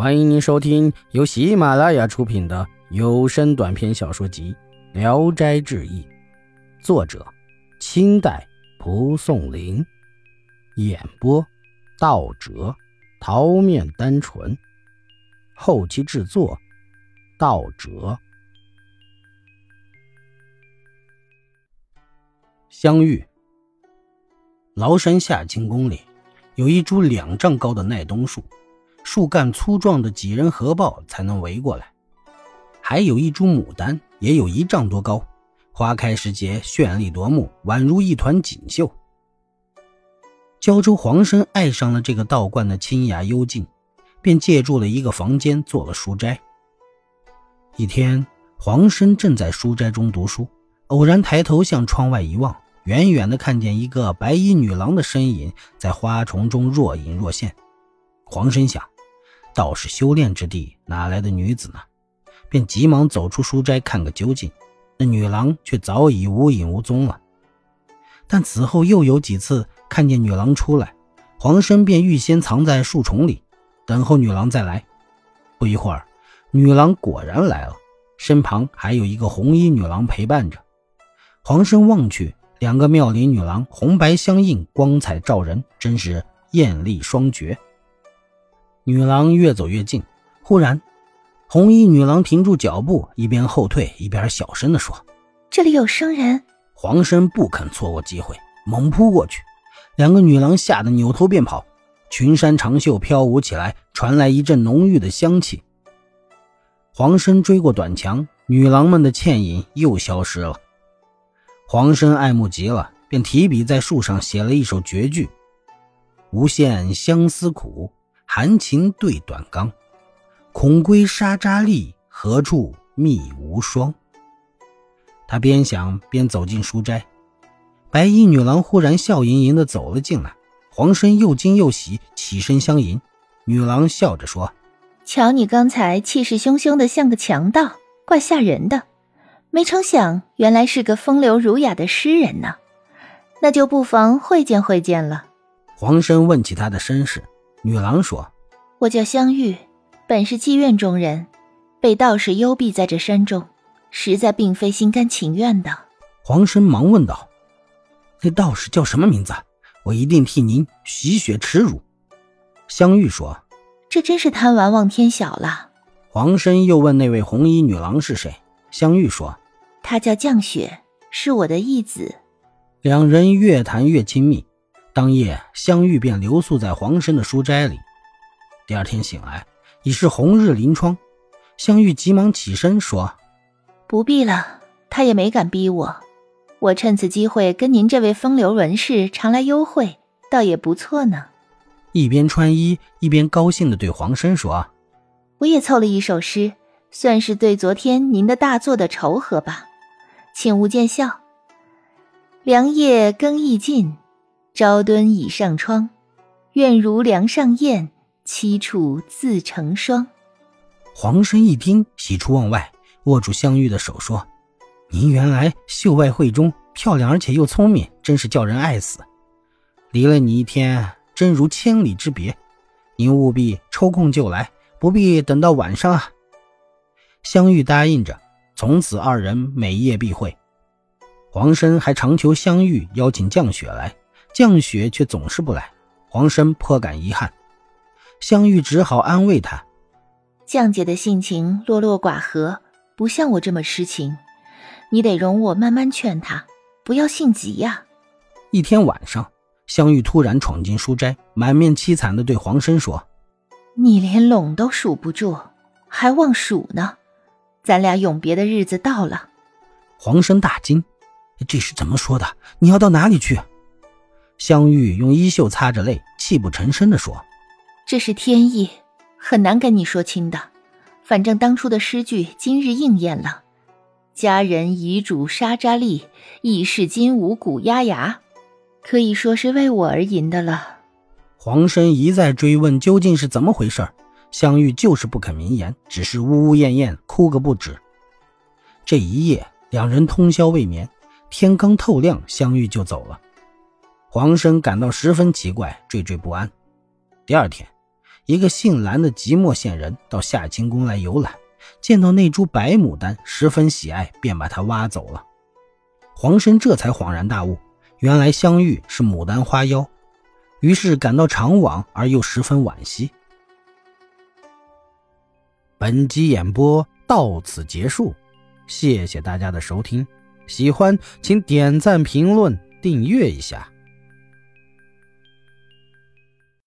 欢迎您收听由喜马拉雅出品的有声短篇小说集《聊斋志异》，作者：清代蒲松龄，演播：道哲、桃面单纯，后期制作：道哲。相遇。崂山下清宫里有一株两丈高的耐冬树。树干粗壮的几人合抱才能围过来，还有一株牡丹，也有一丈多高，花开时节绚丽夺目，宛如一团锦绣。胶州黄生爱上了这个道观的清雅幽静，便借住了一个房间做了书斋。一天，黄生正在书斋中读书，偶然抬头向窗外一望，远远的看见一个白衣女郎的身影在花丛中若隐若现。黄生想。道士修炼之地，哪来的女子呢？便急忙走出书斋看个究竟。那女郎却早已无影无踪了。但此后又有几次看见女郎出来，黄生便预先藏在树丛里，等候女郎再来。不一会儿，女郎果然来了，身旁还有一个红衣女郎陪伴着。黄生望去，两个妙龄女郎红白相映，光彩照人，真是艳丽双绝。女郎越走越近，忽然，红衣女郎停住脚步，一边后退一边小声地说：“这里有生人。”黄生不肯错过机会，猛扑过去。两个女郎吓得扭头便跑，裙衫长袖飘舞起来，传来一阵浓郁的香气。黄生追过短墙，女郎们的倩影又消失了。黄生爱慕极了，便提笔在树上写了一首绝句：“无限相思苦。”含情对短钢，恐归沙扎丽，何处觅无双？他边想边走进书斋，白衣女郎忽然笑盈盈的走了进来，黄生又惊又喜，起身相迎。女郎笑着说：“瞧你刚才气势汹汹的，像个强盗，怪吓人的。没成想，原来是个风流儒雅的诗人呢。那就不妨会见会见了。”黄生问起他的身世。女郎说：“我叫香玉，本是妓院中人，被道士幽闭在这山中，实在并非心甘情愿的。”黄生忙问道：“那道士叫什么名字？我一定替您洗雪耻辱。”香玉说：“这真是贪玩望天晓了。”黄生又问那位红衣女郎是谁？香玉说：“她叫降雪，是我的义子。”两人越谈越亲密。当夜，香玉便留宿在黄生的书斋里。第二天醒来，已是红日临窗。香玉急忙起身说：“不必了，他也没敢逼我。我趁此机会跟您这位风流文士常来幽会，倒也不错呢。”一边穿衣，一边高兴地对黄生说：“我也凑了一首诗，算是对昨天您的大作的酬和吧，请勿见笑。凉夜更易尽。”朝敦已上窗，愿如梁上燕，栖处自成双。黄生一听，喜出望外，握住香玉的手说：“您原来秀外慧中，漂亮而且又聪明，真是叫人爱死。离了你一天，真如千里之别。您务必抽空就来，不必等到晚上啊。”香玉答应着，从此二人每夜必会。黄生还常求香玉邀请降雪来。降雪却总是不来，黄生颇感遗憾。香玉只好安慰他：“降姐的性情落落寡合，不像我这么痴情，你得容我慢慢劝她，不要性急呀。”一天晚上，香玉突然闯进书斋，满面凄惨地对黄生说：“你连拢都数不住，还望数呢？咱俩永别的日子到了。”黄生大惊：“这是怎么说的？你要到哪里去？”香玉用衣袖擦着泪，泣不成声地说：“这是天意，很难跟你说清的。反正当初的诗句今日应验了，佳人遗嘱沙扎利，亦是金五谷压牙，可以说是为我而吟的了。”黄生一再追问究竟是怎么回事，香玉就是不肯明言，只是呜呜咽咽哭个不止。这一夜，两人通宵未眠，天刚透亮，香玉就走了。黄生感到十分奇怪，惴惴不安。第二天，一个姓蓝的即墨县人到夏清宫来游览，见到那株白牡丹，十分喜爱，便把它挖走了。黄生这才恍然大悟，原来香玉是牡丹花妖，于是感到长惘而又十分惋惜。本集演播到此结束，谢谢大家的收听，喜欢请点赞、评论、订阅一下。